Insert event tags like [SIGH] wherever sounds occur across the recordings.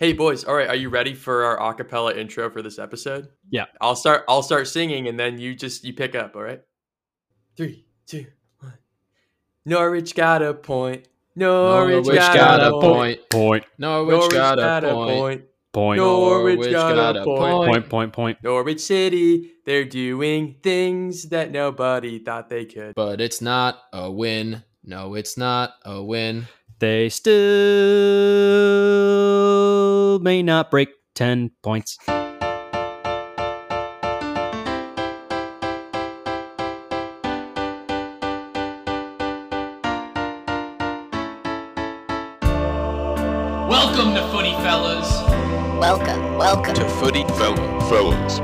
Hey boys, all right, are you ready for our acapella intro for this episode? Yeah. I'll start I'll start singing and then you just you pick up, all right? Three, two, one. Norwich got a point. Norwich, got, a point. Point, Norwich, got, a point. point, Norwich, Norwich got, got a a point. point. point, point, point. Norwich City, they're doing things that nobody thought they could. But it's not a win. No, it's not a win. They still may not break 10 points. Welcome to Footy Fellas. Welcome, welcome. to Footy Fella Fellas.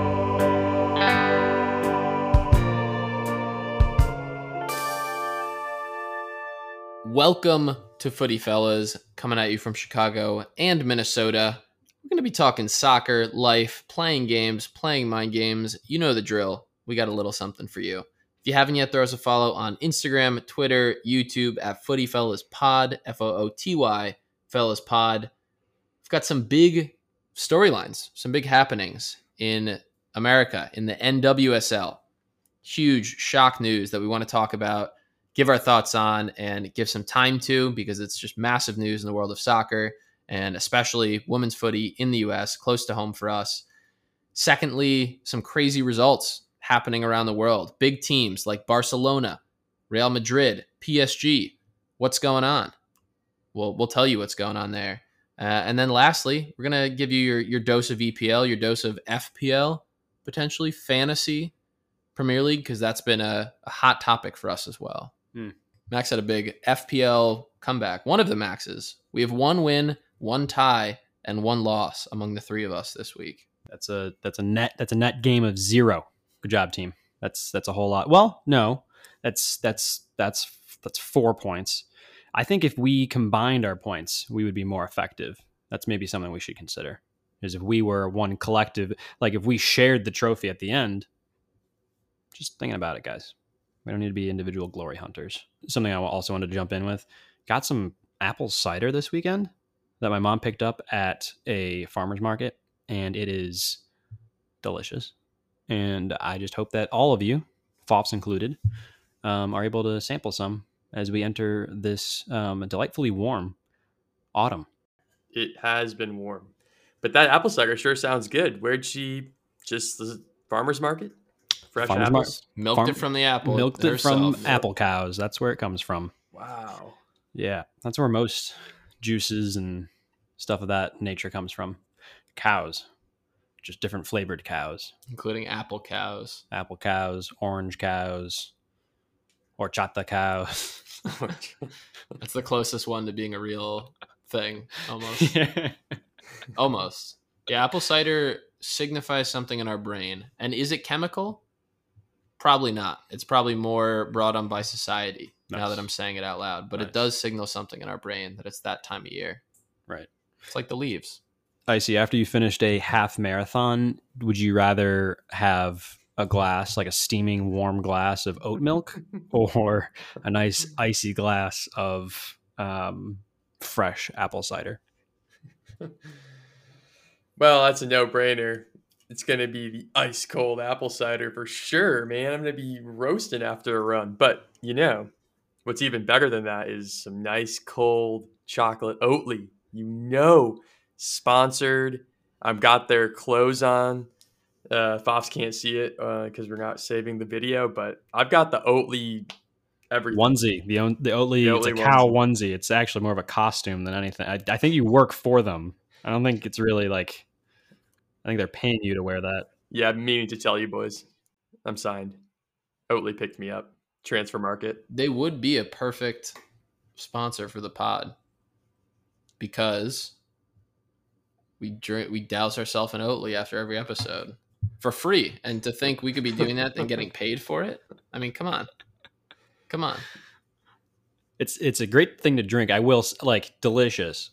Welcome to Footy Fellas, coming at you from Chicago and Minnesota. We're going to be talking soccer, life, playing games, playing mind games. You know the drill. We got a little something for you. If you haven't yet, throw us a follow on Instagram, Twitter, YouTube at Footy Fellas Pod, F O O T Y Fellas Pod. We've got some big storylines, some big happenings in America, in the NWSL. Huge shock news that we want to talk about, give our thoughts on, and give some time to because it's just massive news in the world of soccer and especially women's footy in the US, close to home for us. Secondly, some crazy results happening around the world. Big teams like Barcelona, Real Madrid, PSG. What's going on? Well, we'll tell you what's going on there. Uh, and then lastly, we're going to give you your, your dose of EPL, your dose of FPL, potentially fantasy Premier League, because that's been a, a hot topic for us as well. Hmm. Max had a big FPL comeback. One of the Maxes. We have one win, one tie, and one loss among the three of us this week. That's a that's a net that's a net game of 0. Good job team. That's that's a whole lot. Well, no. That's that's that's that's 4 points. I think if we combined our points, we would be more effective. That's maybe something we should consider. Is if we were one collective, like if we shared the trophy at the end, just thinking about it, guys. We don't need to be individual glory hunters. Something I also wanted to jump in with. Got some apple cider this weekend that my mom picked up at a farmer's market, and it is delicious. And I just hope that all of you, FOPs included, um, are able to sample some as we enter this um, delightfully warm autumn. It has been warm. But that apple cider sure sounds good. Where'd she just the farmer's market? Fresh Farmer's apples? Milked Farm- it from the apple. Milked it from herself. apple cows. That's where it comes from. Wow. Yeah, that's where most juices and stuff of that nature comes from. Cows, just different flavored cows. including apple cows. Apple cows, orange cows, horchata cows. [LAUGHS] That's the closest one to being a real thing, almost. [LAUGHS] Yeah. almost. Yeah, apple cider signifies something in our brain. And is it chemical? Probably not. It's probably more brought on by society now that I'm saying it out loud. But Nice. it does signal something in our brain that it's that time of year. Right. It's like the leaves. I see. after you finished a half marathon, would you rather have a glass, like a steaming warm glass of oat milk, [LAUGHS] or a nice icy glass of um, fresh apple cider? [LAUGHS] Well, that's a no-brainer. It's gonna be the ice cold apple cider for sure, man. I'm gonna be roasting after a run. But you know, what's even better than that is some nice cold chocolate Oatly. You know, sponsored. I've got their clothes on. Uh, Fox can't see it because we're not saving the video, but I've got the Oatly everything. Onesie, the the Oatly, The it's a Oatly cow onesie. It's actually more of a costume than anything. I, I think you work for them. I don't think it's really like. I think they're paying you to wear that. Yeah, I'm meaning to tell you boys. I'm signed. Oatly picked me up. Transfer market. They would be a perfect sponsor for the pod because we drink, we douse ourselves in Oatly after every episode for free. And to think we could be doing that and getting paid for it, I mean, come on, come on. It's it's a great thing to drink. I will like delicious.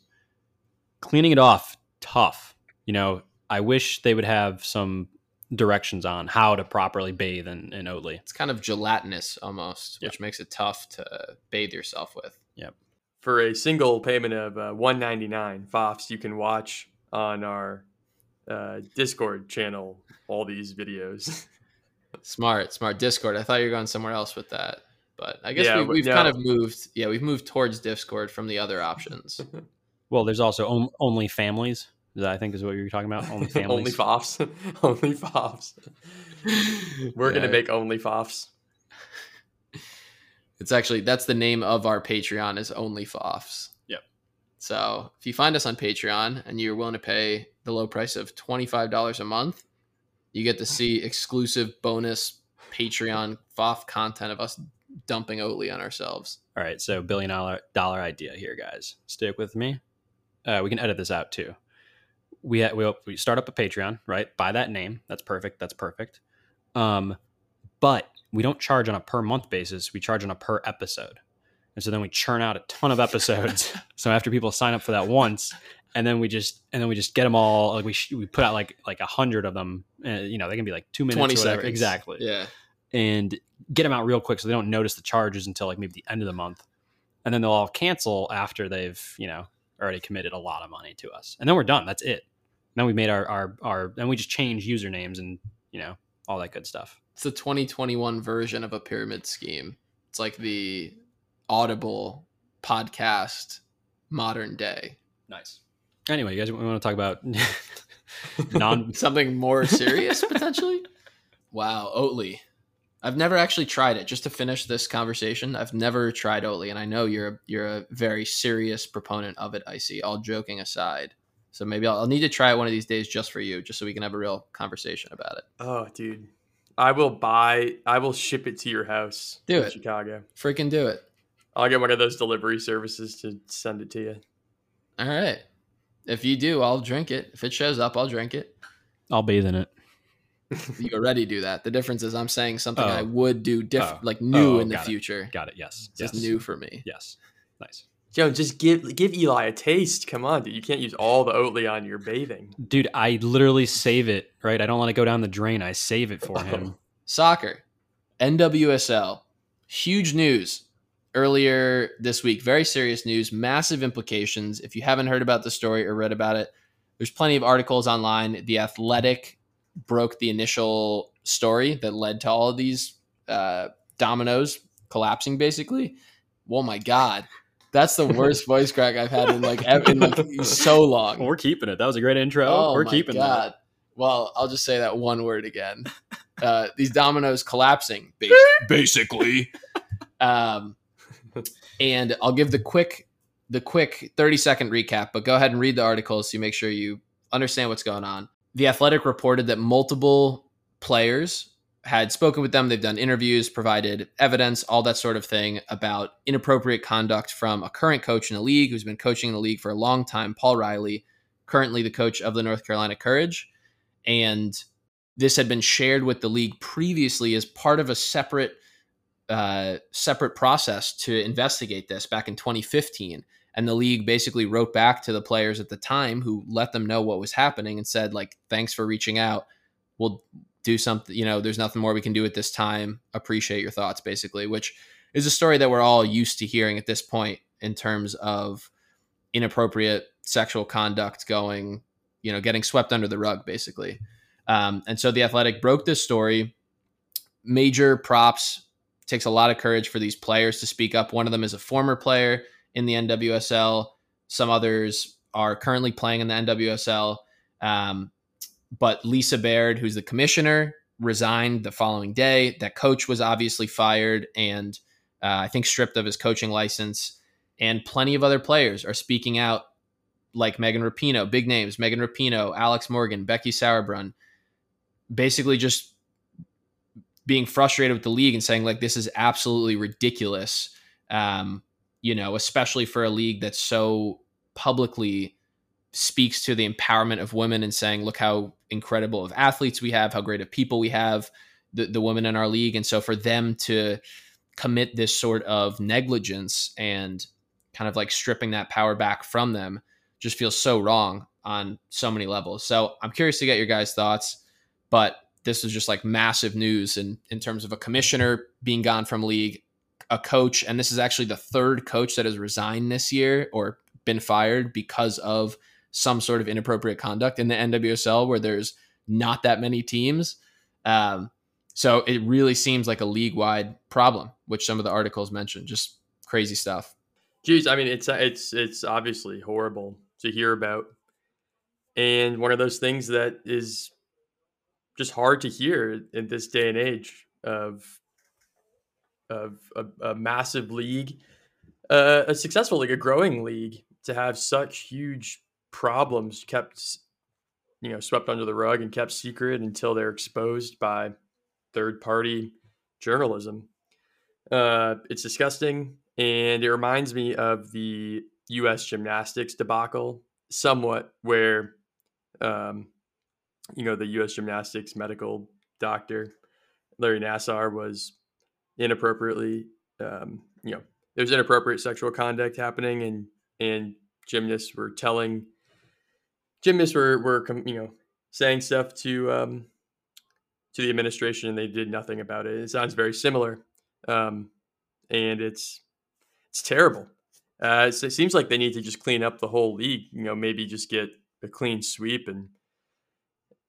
Cleaning it off tough. You know, I wish they would have some directions on how to properly bathe in, in Oatly. It's kind of gelatinous almost, Yeah. which makes it tough to bathe yourself with. Yep. For a single payment of uh, 199 Fox, you can watch on our uh, Discord channel all these videos. [LAUGHS] Smart, smart. Discord. I thought you were going somewhere else with that, but I guess Yeah, we, we've no. kind of moved. Yeah, we've moved towards Discord from the other options. [LAUGHS] Well, there's also on- only families. That I think is what you're talking about. [LAUGHS] Only families. only fofs. [LAUGHS] only fofs. We're Yeah. gonna make only fofs. It's actually that's the name of our Patreon is Only Foffs. Yep. So if you find us on Patreon and you're willing to pay the low price of twenty five dollars a month, you get to see exclusive bonus Patreon Foff content of us dumping Oatly on ourselves. All right, so billion dollar dollar idea here, guys. Stick with me. Uh, we can edit this out too. We ha- we we start up a Patreon, right? By that name, that's perfect. That's perfect. Um, but we don't charge on a per month basis. We charge on a per episode, and so then we churn out a ton of episodes. [LAUGHS] so after people sign up for that once, and then we just and then we just get them all. Like we sh- we put out like like a hundred of them. Uh, you know, they can be like two minutes, Twenty seconds. exactly Yeah. and get them out real quick so they don't notice the charges until like maybe the end of the month and then they'll all cancel after they've you know already committed a lot of money to us and then we're done that's it then we made our our our then we just change usernames and you know all that good stuff It's the 2021 version of a pyramid scheme. It's like the Audible podcast modern day. nice anyway you guys we want to talk about [LAUGHS] non [LAUGHS] Something more serious [LAUGHS] potentially? Wow, Oatly. I've never actually tried it. Just to finish this conversation, I've never tried Oatly, and I know you're a, you're a very serious proponent of it. I see. All joking aside, so maybe I'll, I'll need to try it one of these days just for you, just so we can have a real conversation about it. Oh, dude. I will buy I will ship it to your house Do in it. Chicago. Freaking do it! I'll get one of those delivery services to send it to you. All right. If you do, I'll drink it. If it shows up, I'll drink it. i'll bathe in it [LAUGHS] You already do that. The difference is I'm saying something Oh. I would do diff- Oh. like new Oh, in the got it. future. got it yes It's just new for me. yes nice Joe, just give give Eli a taste. Come on, dude. You can't use all the Oatly on your bathing. dude i literally save it right i don't want to go down the drain i save it for oh. him Soccer, NWSL, huge news earlier this week. Very serious news, massive implications. If you haven't heard about the story or read about it, there's plenty of articles online. The Athletic broke the initial story that led to all of these uh, dominoes collapsing, basically. Oh my god, that's the worst [LAUGHS] voice crack I've had in like ev- in like so long. we're keeping it that was a great intro Oh we're keeping that Well, I'll just say that one word again. [LAUGHS] Uh, these dominoes collapsing, ba- basically. Um, and I'll give the quick, the quick thirty second recap. But go ahead and read the articles so you make sure you understand what's going on. The Athletic reported that multiple players had spoken with them. They've done interviews, provided evidence, all that sort of thing about inappropriate conduct from a current coach in the league who's been coaching in the league for a long time, Paul Riley, currently the coach of the North Carolina Courage. And this had been shared with the league previously as part of a separate uh, separate process to investigate this back in 2015. And the league basically wrote back to the players at the time who let them know what was happening and said, like, thanks for reaching out. We'll do something, you know, there's nothing more we can do at this time. Appreciate your thoughts, basically, which is a story that we're all used to hearing at this point in terms of inappropriate sexual conduct going, you know, getting swept under the rug, basically. Um, and so the Athletic broke this story. Major props takes a lot of courage for these players to speak up. One of them is a former player in the NWSL. Some others are currently playing in the NWSL. Um, but Lisa Baird, who's the commissioner, resigned the following day. That coach was obviously fired and uh, I think stripped of his coaching license. And plenty of other players are speaking out, like Megan Rapinoe, big names, Megan Rapinoe, Alex Morgan, Becky Sauerbrunn, basically just being frustrated with the league and saying like this is absolutely ridiculous. Um, you know, especially for a league that so publicly speaks to the empowerment of women and saying, look how incredible of athletes we have, how great of people we have, the, the women in our league. And so for them to commit this sort of negligence and kind of like stripping that power back from them just feels so wrong on so many levels. So I'm curious to get your guys' thoughts, but this is just like massive news in, in terms of a commissioner being gone from league, a coach, and this is actually the third coach that has resigned this year or been fired because of some sort of inappropriate conduct in the NWSL where there's not that many teams. Um, so it really seems like a league wide problem, which some of the articles mentioned. Just crazy stuff. Geez, I mean, it's it's it's obviously horrible to hear about, and one of those things that is just hard to hear in this day and age of of a, a massive league, uh, a successful league, a growing league, to have such huge problems kept, you know, swept under the rug and kept secret until they're exposed by third party journalism. Uh, it's disgusting, and it reminds me of the U.S. gymnastics debacle somewhat, where, um, you know, the U.S. gymnastics medical doctor Larry Nassar was inappropriately, um, you know, there's inappropriate sexual conduct happening, and and gymnasts were telling gymnasts were were you know saying stuff to um, to the administration, and they did nothing about it. It sounds very similar, um, and it's it's terrible. Uh, it seems like they need to just clean up the whole league. You know, maybe just get a clean sweep and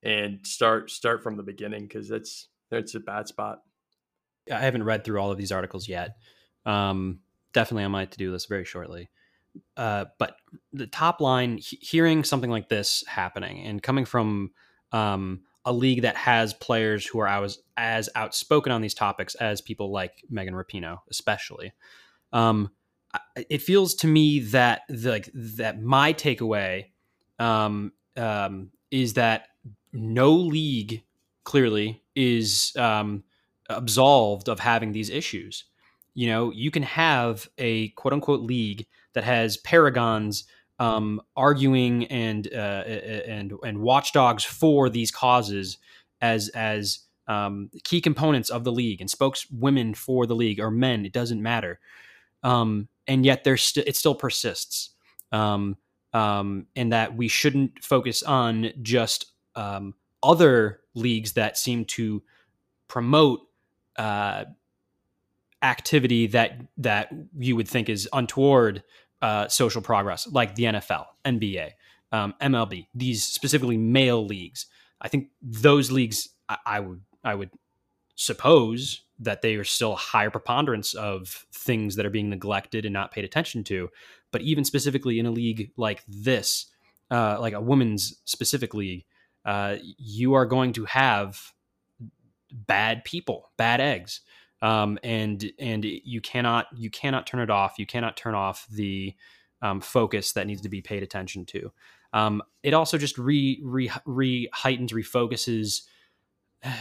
and start start from the beginning because it's it's a bad spot. I haven't read through all of these articles yet. Um, definitely on my to do list very shortly. Uh, but the top line, he- hearing something like this happening and coming from um, a league that has players who are as, as outspoken on these topics as people like Megan Rapinoe, especially, um, it feels to me that the, like that my takeaway um, um, is that no league clearly is um, absolved of having these issues. You know, you can have a quote unquote league that has paragons um, arguing and uh, and and watchdogs for these causes as as um, key components of the league and spokeswomen for the league or men. It doesn't matter, um, and yet there's st- it still persists. Um, um, and that we shouldn't focus on just um, other leagues that seem to promote uh, activity that that you would think is untoward uh, social progress, like the NFL, NBA, um, MLB, these specifically male leagues. I think those leagues, I, I would, I would suppose that they are still a higher preponderance of things that are being neglected and not paid attention to. But even specifically in a league like this, uh, like a women's specific league, uh, you are going to have bad people, bad eggs, um, and and you cannot you cannot turn it off. You cannot turn off the um, focus that needs to be paid attention to. Um, it also just re re re heightens refocuses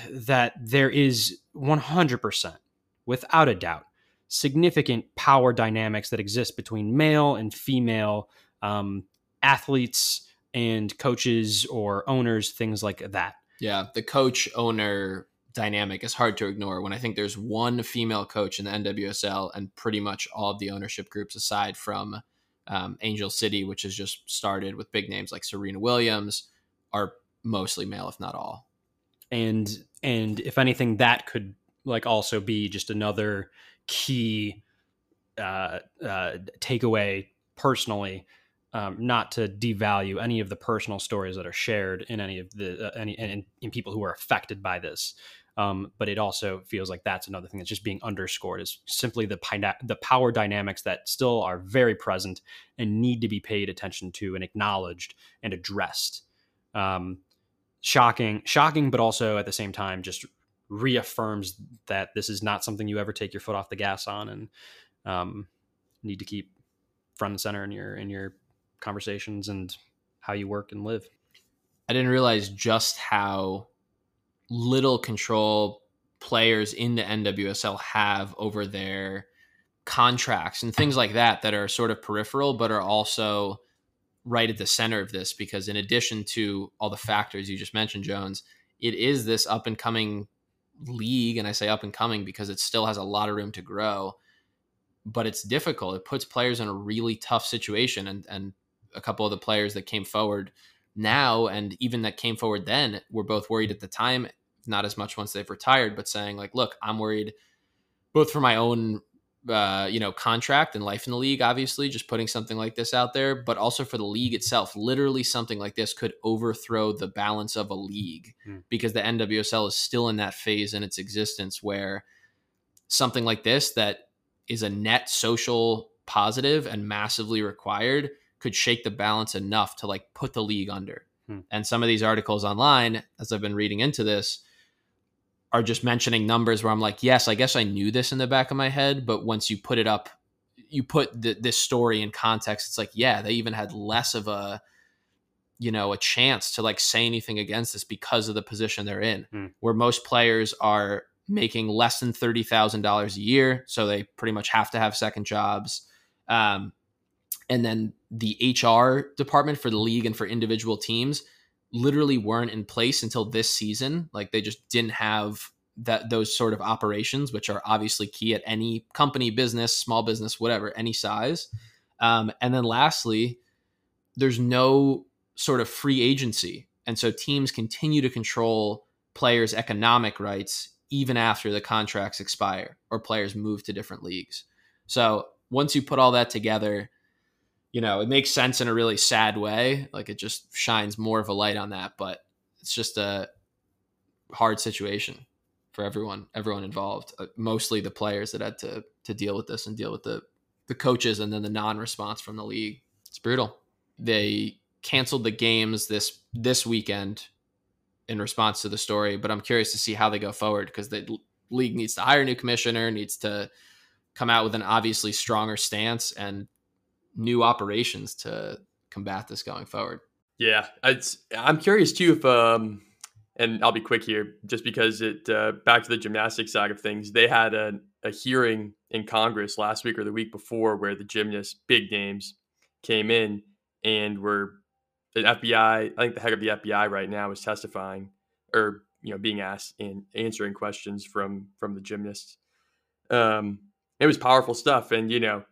that there is 100% without a doubt significant power dynamics that exist between male and female um, athletes and coaches or owners things like that Yeah, the coach owner dynamic is hard to ignore when I think there's one female coach in the NWSL and pretty much all of the ownership groups aside from um, Angel City, which has just started with big names like Serena Williams, are mostly male, if not all. and and if anything that could like also be just another key uh, uh, takeaway personally um, not to devalue any of the personal stories that are shared in any of the uh, any in, in people who are affected by this um, but it also feels like that's another thing that's just being underscored is simply the pi- the power dynamics that still are very present and need to be paid attention to and acknowledged and addressed. Um, shocking shocking but also at the same time just reaffirms that this is not something you ever take your foot off the gas on and um, need to keep front and center in your in your conversations and how you work and live. I didn't realize just how little control players in the NWSL have over their contracts and things like that that are sort of peripheral but are also right at the center of this because in addition to all the factors you just mentioned Jones it is this up and coming league and I say up and coming because it still has a lot of room to grow but it's difficult. It puts players in a really tough situation and and a couple of the players that came forward now and even that came forward then were both worried at the time not as much once they've retired but saying like look i'm worried both for my own uh, you know, contract and life in the league, obviously, just putting something like this out there, but also for the league itself. Literally, something like this could overthrow the balance of a league Hmm. because the NWSL is still in that phase in its existence where something like this, that is a net social positive and massively required, could shake the balance enough to like put the league under. Hmm. And some of these articles online, as I've been reading into this, are just mentioning numbers where I'm like, yes, I guess I knew this in the back of my head, but once you put it up, you put the, this story in context, it's like, yeah, they even had less of a, you know, a chance to like say anything against this because of the position they're in, Hmm. where most players are making less than thirty thousand dollars a year, so they pretty much have to have second jobs. Um, and then the HR department for the league and for individual teams literally weren't in place until this season. Like they just didn't have that those sort of operations, which are obviously key at any company, business, small business, whatever, any size. Um, and then lastly, there's no sort of free agency, and so teams continue to control players' economic rights even after the contracts expire or players move to different leagues. So once you put all that together, you know, it makes sense in a really sad way. Like it just shines more of a light on that, but it's just a hard situation for everyone, everyone involved. Uh, mostly the players that had to to deal with this and deal with the the coaches and then the non-response from the league. It's brutal. They canceled the games this this weekend in response to the story, but I'm curious to see how they go forward because the league needs to hire a new commissioner, needs to come out with an obviously stronger stance and new operations to combat this going forward. Yeah. I'm curious too if um, and I'll be quick here, just because it uh, back to the gymnastics side of things. They had a, a hearing in Congress last week or the week before where the gymnasts, big names, came in and were the FBI. I think the head of the FBI right now is testifying or you know being asked and answering questions from from the gymnasts. Um, it was powerful stuff, and you know,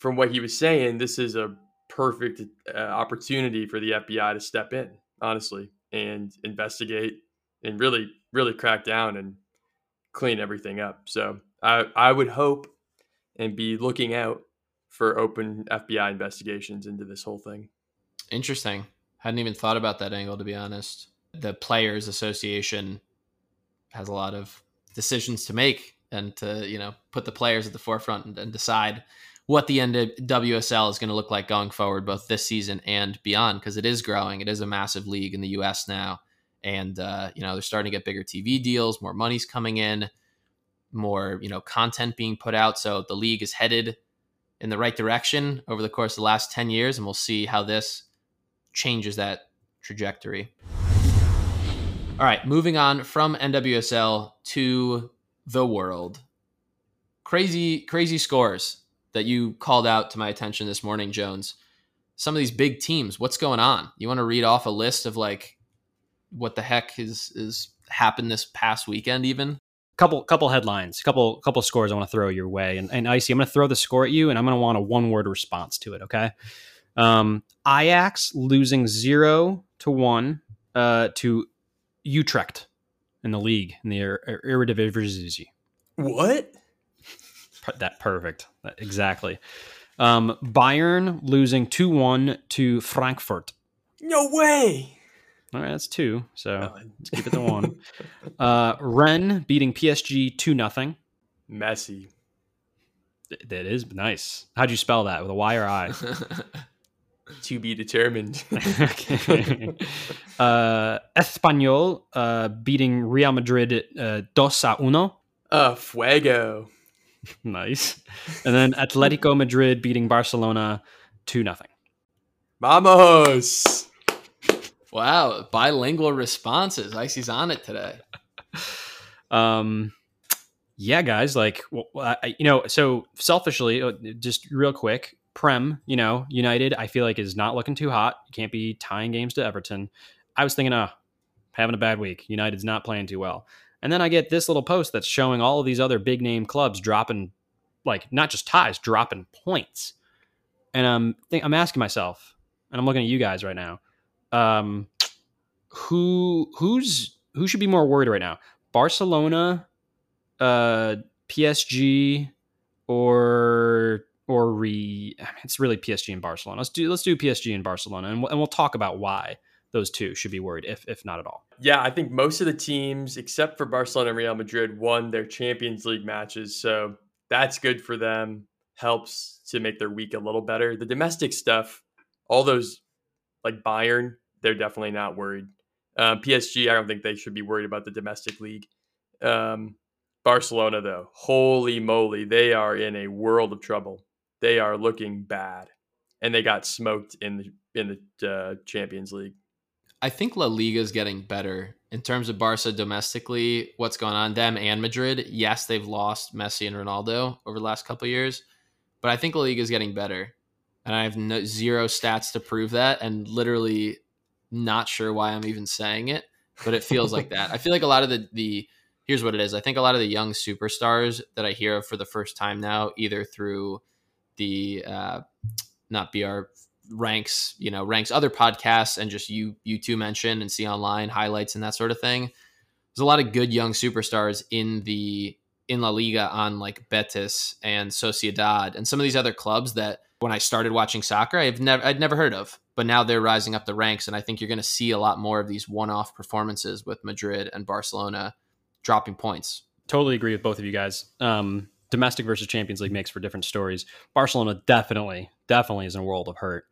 from what he was saying, this is a perfect uh, opportunity for the FBI to step in, honestly, and investigate and really, really crack down and clean everything up. So I, I would hope and be looking out for open FBI investigations into this whole thing. Interesting. Hadn't even thought about that angle to be honest. The players association has a lot of decisions to make and to, you know, put the players at the forefront and, and decide what the NWSL is going to look like going forward both this season and beyond because it is growing. It is a massive league in the US now and uh, you know, they're starting to get bigger TV deals, more money's coming in, more, you know, content being put out, so the league is headed in the right direction over the course of the last 10 years and we'll see how this changes that trajectory. All right, moving on from NWSL to the world. Crazy, crazy scores that you called out to my attention this morning, Jones. Some of these big teams, what's going on? You want to read off a list of like what the heck is is happened this past weekend, even? couple couple headlines, couple couple scores I want to throw your way. And, and Icy, I'm going to throw the score at you, and I'm going to want a one word response to it. Okay. Um, Ajax losing zero to one uh, to Utrecht in the league in the Er- Er- Eredivisie. What? That perfect. Exactly. Um, Bayern losing two one to Frankfurt. No way. All right, that's two. So let's keep it to one. [LAUGHS] Uh, Rennes beating PSG two nothing. Messy. That is nice. How'd you spell that with a Y or I? [LAUGHS] To be determined. [LAUGHS] okay. Uh, Espanyol uh, beating Real Madrid uh, dos a uno. uh, fuego. [LAUGHS] Nice. And then Atletico Madrid beating Barcelona two nothing. Vamos. wow, bilingual responses. Icy's on it today. [LAUGHS] Um, yeah, guys, like, well, I, you know, so selfishly, uh, just real quick, Prem, you know, United, I feel like is not looking too hot. You can't be tying games to Everton. I was thinking, oh, having a bad week. United's not playing too well. And then I get this little post that's showing all of these other big name clubs dropping, like, not just ties, dropping points. And I'm, think, I'm asking myself, and I'm looking at you guys right now, um, who who's who should be more worried right now? Barcelona, uh, PSG, or or re it's really PSG and Barcelona. Let's do let's do PSG and Barcelona and we'll, and we'll talk about why those two should be worried if if not at all. Yeah, I think most of the teams except for Barcelona and Real Madrid won their Champions League matches, so that's good for them. Helps to make their week a little better. The domestic stuff, all those like Bayern, they're definitely not worried. Um, PSG, I don't think they should be worried about the domestic league. Um, Barcelona, though, holy moly, they are in a world of trouble. They are looking bad, and they got smoked in the in the uh, Champions League. I think La Liga is getting better in terms of Barca domestically. What's going on them and Madrid? Yes, they've lost Messi and Ronaldo over the last couple years, but I think La Liga is getting better, and I have no, zero stats to prove that, and literally not sure why I'm even saying it, but it feels like that. I feel like a lot of the the here's what it is. I think a lot of the young superstars that I hear of for the first time now, either through the uh, not BR ranks, you know, ranks other podcasts and just you you two mention and see online highlights and that sort of thing. There's a lot of good young superstars in the in La Liga on like Betis and Sociedad and some of these other clubs that when I started watching soccer, I've never I'd never heard of, but now they're rising up the ranks, and I think you're going to see a lot more of these one-off performances with Madrid and Barcelona dropping points. Totally agree with both of you guys. Um, domestic versus Champions League makes for different stories. Barcelona definitely, definitely is in a world of hurt.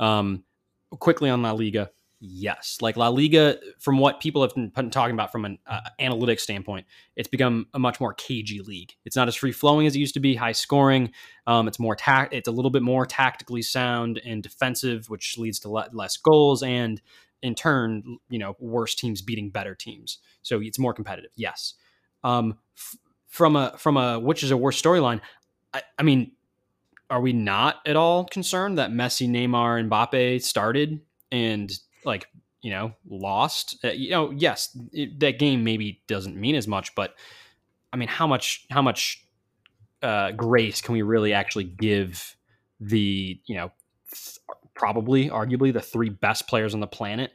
Um, quickly on La Liga, yes, like La Liga, from what people have been talking about from an uh, analytics standpoint, it's become a much more cagey league. It's not as free flowing as it used to be, high scoring. Um, it's more tact. It's a little bit more tactically sound and defensive, which leads to le- less goals and in turn, you know, worse teams beating better teams. So it's more competitive. Yes. Um, f- from a from a which is a worse storyline. I, I mean, are we not at all concerned that Messi, Neymar, and Mbappe started and like you know lost? Uh, you know, yes, it, that game maybe doesn't mean as much, but I mean, how much how much uh, grace can we really actually give the you know th- probably arguably the three best players on the planet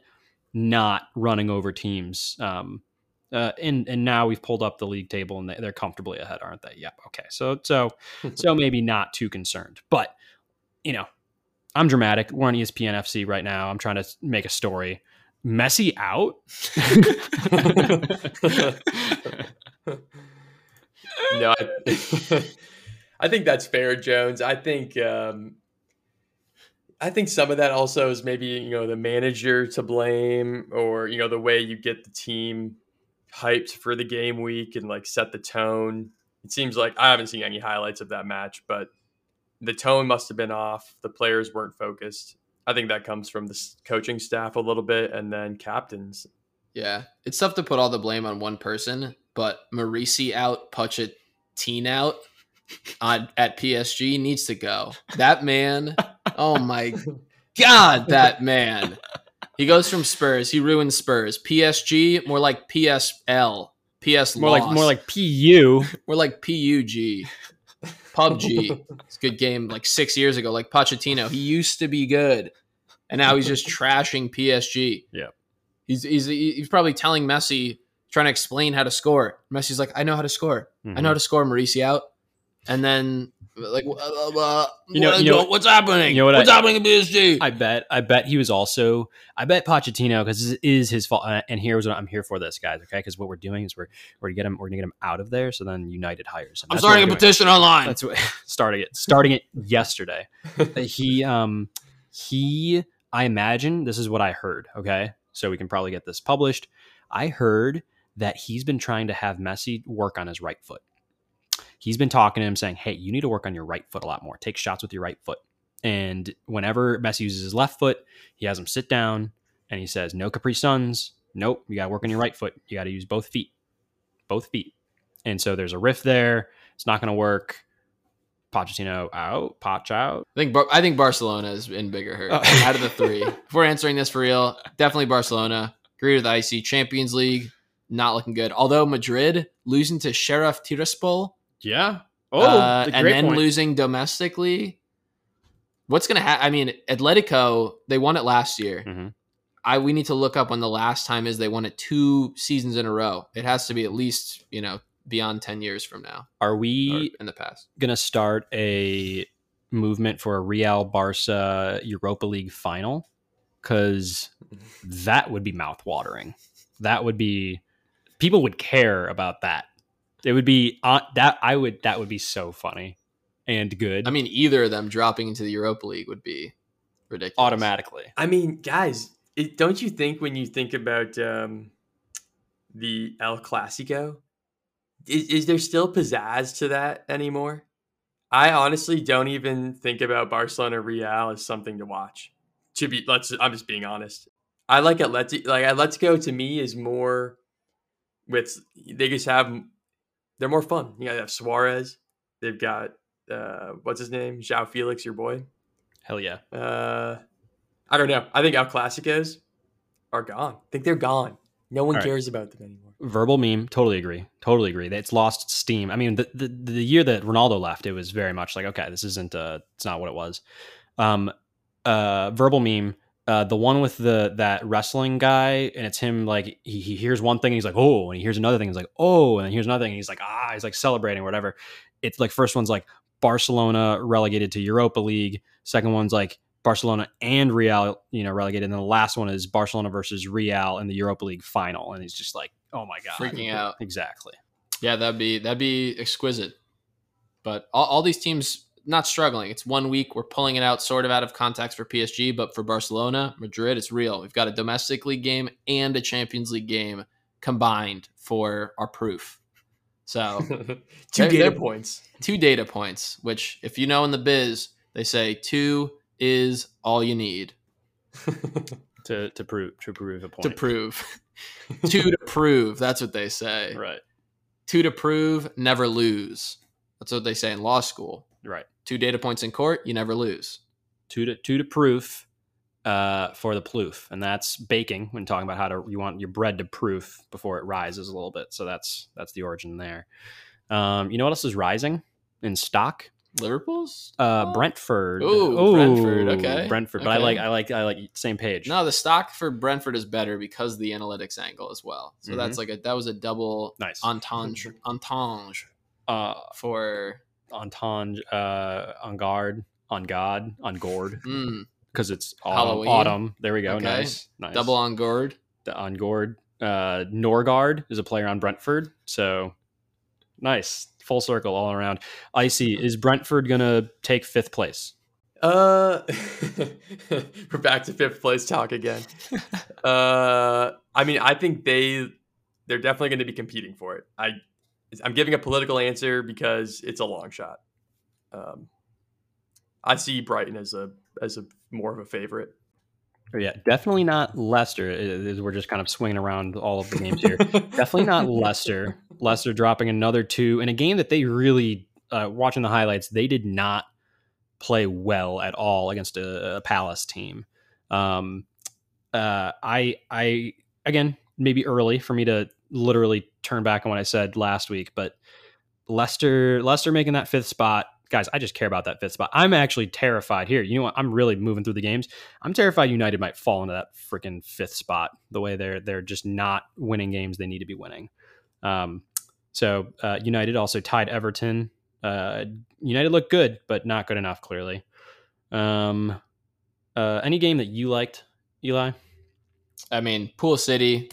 not running over teams? Um, uh, and and now we've pulled up the league table and they're comfortably ahead, aren't they? Yep. Okay. So so [LAUGHS] so maybe not too concerned, but you know, I'm dramatic. We're on ESPN FC right now. I'm trying to make a story. Messi out. [LAUGHS] no, I, [LAUGHS] I think that's fair, Jones. I think um, I think some of that also is maybe you know the manager to blame, or you know the way you get the team hyped for the game week and like set the tone. It seems like I haven't seen any highlights of that match, but the tone must have been off. The players weren't focused. I think that comes from the coaching staff a little bit, and then captains. Yeah, it's tough to put all the blame on one person, but Marisi out, Pochettino out on at PSG needs to go. That man, oh my [LAUGHS] god, that man. He goes from Spurs, he ruins Spurs. PSG, more like PSL. PS more lost. like more like PU. We're like PUG. [LAUGHS] PUBG. It's a good game like six years ago. Like Pochettino. He used to be good. And now he's just trashing PSG. Yeah. He's, he's he's probably telling Messi, trying to explain how to score. Messi's like, I know how to score. I know mm-hmm. how to score Mauricio out. And then like uh, uh, You know- you know- what's happening? you know what what's I- happening in PSG? I bet. I bet he was also. I bet Pochettino because this is his fault. uh, And here's what I'm here for, this guys. Okay, because what we're doing is we're we're gonna get him. We're gonna get him out of there. So then United hires him. I'm That's starting a doing. petition online. That's what [LAUGHS] starting it. Starting it yesterday. [LAUGHS] he um he. I imagine this is what I heard. Okay, so we can probably get this published. I heard that he's been trying to have Messi work on his right foot. He's been talking to him saying, "Hey, you need to work on your right foot a lot more. Take shots with your right foot." And whenever Messi uses his left foot, he has him sit down and he says, "No Capri Suns. Nope. You got to work on your right foot. You got to use both feet, both feet." And so there's a riff there. It's not going to work. Pochettino out, Poch out. I think I think Barcelona is in bigger hurt Oh. out of the three. if we're answering this for real, definitely Barcelona. Agree with IC. Champions League not looking good. Although Madrid losing to Sheriff Tiraspol, Yeah. Oh, uh, and then point. losing domestically. What's gonna happen? I mean, Atletico they won it last year. Mhm. I we need to look up when the last time is they won it two seasons in a row. It has to be at least you know beyond 10 years from now Are we in the past. gonna start a movement for a Real Barca Europa League final? Because that would be mouthwatering. That would be people would care about that. It would be uh, that I would that would be so funny and good. I mean, either of them dropping into the Europa League would be ridiculous. automatically. I mean, guys, it, don't you think when you think about um, the El Clasico, is, is there still pizzazz to that anymore? I honestly don't even think about Barcelona Real as something to watch. To be, let's. I'm just being honest. I like Atleti. Like Atletico to me is more with. They just have. They're more fun. You know, they have Suarez. They've got uh, what's his name, João Felix, your boy. Hell yeah. Uh, I don't know. I think El Clasicos are gone. I think they're gone. No one All right. cares about them anymore. Verbal meme. Totally agree. Totally agree. It's lost steam. I mean, the, the the year that Ronaldo left, it was very much like, okay, this isn't. Uh, it's not what it was. Um, uh, verbal meme. Uh, the one with the that wrestling guy, and it's him like he, he hears one thing, and he's like, oh, and he hears another thing, he's like, oh, and then here's another thing, and he's like, ah, he's like celebrating or whatever. It's like first one's like Barcelona relegated to Europa League. Second one's like Barcelona and Real, you know, relegated. And then the last one is Barcelona versus Real in the Europa League final. And he's just like, oh my God. Freaking out. Exactly. Yeah, that'd be that'd be exquisite. But all, all these teams not struggling. It's one week. We're pulling it out sort of out of context for PSG, but for Barcelona, Madrid, it's real. We've got a domestic league game and a Champions League game combined for our proof. So [LAUGHS] Two They're- data they're- points. two data points, which if you know in the biz, they say two is all you need [LAUGHS] To, to prove to prove a point. to prove. [LAUGHS] two to prove. That's what they say. Right. Two to prove, never lose. That's what they say in law school. Right. Two data points in court, you never lose. Two to two to proof uh, for the ploof. And that's baking when talking about how to you want your bread to proof before it rises a little bit. So that's that's the origin there. Um, you know what else is rising in stock? Liverpool's? Uh, Oh. Brentford. Ooh, Brentford, okay. Brentford. But I like I like I like same page. No, the stock for Brentford is better because of the analytics angle as well. So Mhm. that's like a that was a double Nice. entendre entendre [LAUGHS] uh, for entendre, uh, on guard, on God, on gourd, mm, because it's autumn, Halloween. autumn. There we go. Okay. Nice, nice. double on gourd. The- on gourd. Uh, Norgaard is a player on Brentford, so nice, full circle all around. Icy is Brentford gonna take fifth place? Uh, [LAUGHS] we're back to fifth place talk again. [LAUGHS] uh, I mean, I think they they're definitely going to be competing for it. I I'm giving a political answer because it's a long shot. Um, I see Brighton as a as a more of a favorite. Oh, yeah, definitely not Leicester. Is- We're just kind of swinging around all of the games here. [LAUGHS] definitely not Leicester. Leicester dropping another two in a game that they really, uh, watching the highlights, they did not play well at all against a, a Palace team. Um, uh, I, I again, maybe early for me to literally turn back on what I said last week, but Leicester Leicester making that fifth spot, guys. I just care about that fifth spot. I'm actually terrified here. You know what? I'm really moving through the games. I'm terrified United might fall into that freaking fifth spot. The way they're they're just not winning games they need to be winning. Um, so uh, United also tied Everton. Uh, United looked good, but not good enough. Clearly. Um, uh, any game that you liked, Eli? I mean, Pool City,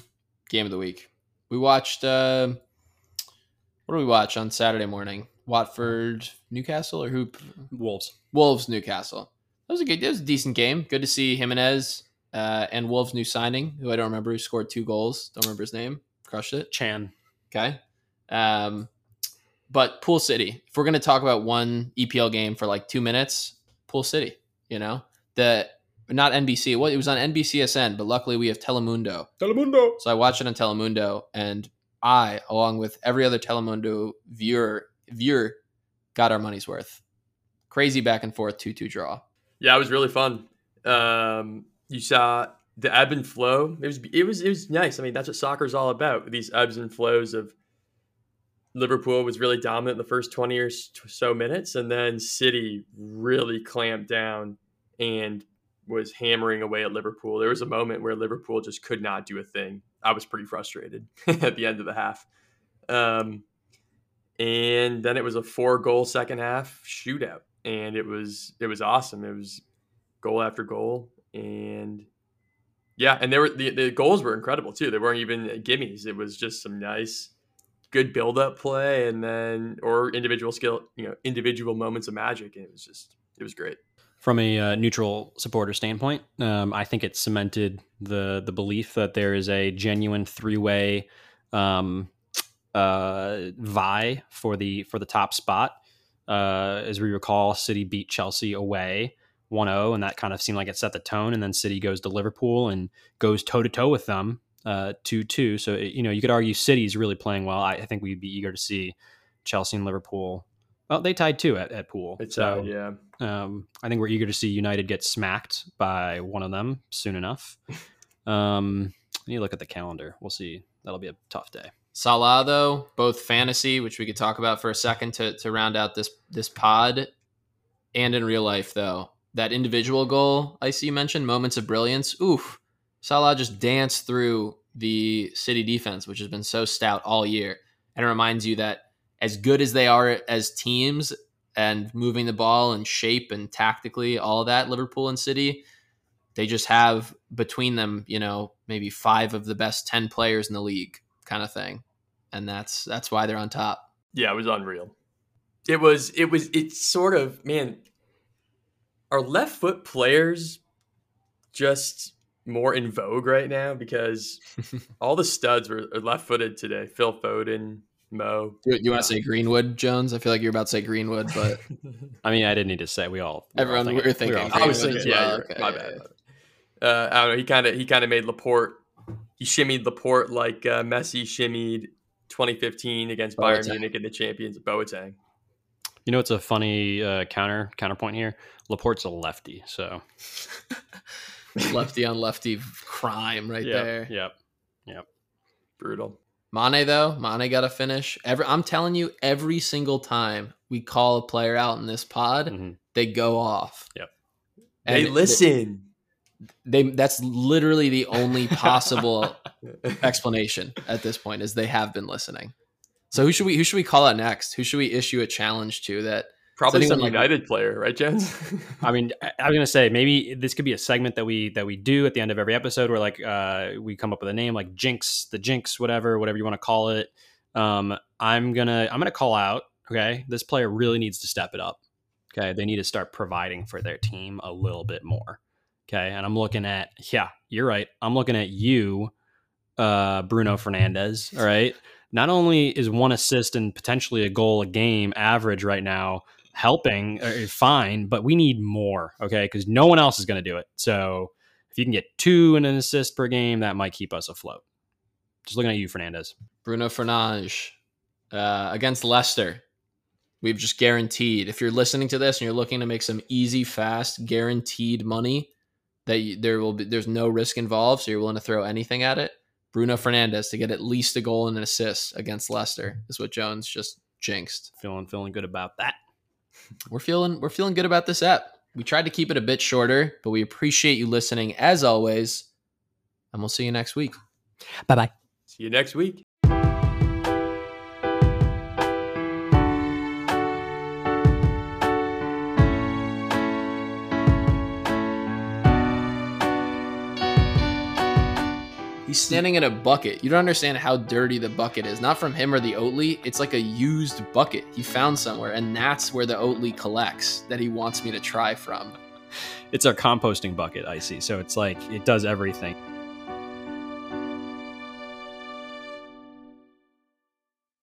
game of the week. We watched. Uh, what do we watch on Saturday morning? Watford, Newcastle, or who? Wolves. Wolves, Newcastle. That was a good. That was a decent game. Good to see Jimenez uh, and Wolves' new signing, who I don't remember, who scored two goals. Don't remember his name. Crushed it. Chan. Okay. Um, but Pool City. If we're gonna talk about one EPL game for like two minutes, Pool City. You know the not NBC. Well, it was on NBCSN, but luckily we have Telemundo. Telemundo. So I watched it on Telemundo, and I, along with every other Telemundo viewer, viewer, got our money's worth. Crazy back and forth, two two draw. Yeah, it was really fun. Um, you saw the ebb and flow. It was it was it was nice. I mean, that's what soccer's all about. These ebbs and flows of Liverpool was really dominant in the first twenty or so minutes, and then City really clamped down and was hammering away at Liverpool. There was a moment where Liverpool just could not do a thing. I was pretty frustrated [LAUGHS] at the end of the half. Um, and then it was a four goal second half shootout, and it was it was awesome. It was goal after goal, and yeah, and there were the, the goals were incredible too. They weren't even gimmies. It was just some nice, good build up play, and then or individual skill, you know, individual moments of magic, and it was just it was great. From a uh, neutral supporter standpoint, um, I think it cemented the the belief that there is a genuine three way um, uh, vie for the for the top spot. Uh, as we recall, City beat Chelsea away 1-0 and that kind of seemed like it set the tone and then City goes to Liverpool and goes toe to toe with them uh, 2-2 so you know you could argue City's really playing well. I, I, think we'd be eager to see Chelsea and Liverpool well they tied two at, at pool. It's so yeah um, I think we're eager to see United get smacked by one of them soon enough. [LAUGHS] Um, you look at the calendar. We'll see. That'll be a tough day. Salah though both fantasy which we could talk about for a second to, to round out this this pod and in real life though. That individual goal I see mentioned, moments of brilliance. Oof, Salah just danced through the City defense, which has been so stout all year, and it reminds you that as good as they are as teams and moving the ball and shape and tactically, all that, Liverpool and City, they just have between them, you know, maybe five of the best ten players in the league, kind of thing, and that's that's why they're on top. Yeah, it was unreal. It was it was it's sort of man are left foot players just more in vogue right now because [LAUGHS] all the studs were left footed today. Phil Foden, Mo. Do you, you want to say Greenwood, Jones? I feel like you're about to say Greenwood, but [LAUGHS] I mean, I didn't need to say. We all we everyone we were thinking. We I was thinking, yeah, well. okay, my bad. Uh, I don't know. He kind of he kind of made Laporte. He shimmied Laporte like uh, Messi shimmied 2015 against Bayern Munich in the Champions Boateng. You know, it's a funny uh, counter counterpoint here. Laporte's a lefty, so [LAUGHS] lefty on lefty crime right yep, there. Yep, yep. Brutal. Mane though, Mane got to finish. Every I'm telling you, every single time we call a player out in this pod, mm-hmm. they go off. Yep. And they listen. They, they that's literally the only [LAUGHS] possible explanation at this point is they have been listening. So who should we who should we call out next? Who should we issue a challenge to that Probably some like, United player, right, Jens? [LAUGHS] I mean, I was gonna say maybe this could be a segment that we that we do at the end of every episode, where like uh, we come up with a name like Jinx, the Jinx, whatever, whatever you want to call it. Um, I'm gonna I'm gonna call out. Okay, this player really needs to step it up. Okay, they need to start providing for their team a little bit more. Okay, and I'm looking at yeah, you're right. I'm looking at you, uh, Bruno Fernandes. All right. Not only is one assist and potentially a goal a game average right now helping uh, fine, but we need more, okay? Because no one else is going to do it. So if you can get two and an assist per game, that might keep us afloat. Just looking at you, Fernandes. Bruno Fernandes uh, against Leicester. We've just guaranteed. If you're listening to this and you're looking to make some easy, fast, guaranteed money, that you, there will be there's no risk involved, so you're willing to throw anything at it. Bruno Fernandes to get at least a goal and an assist against Leicester is what Jones just jinxed. Feeling feeling good about that we're feeling we're feeling good about this app. We tried to keep it a bit shorter, but we appreciate you listening as always. And we'll see you next week. Bye bye. See you next week. He's standing in a bucket. You don't understand how dirty the bucket is. Not from him or the Oatly. It's like a used bucket he found somewhere, and that's where the Oatly collects that he wants me to try from. It's our composting bucket, I see. So it's like it does everything.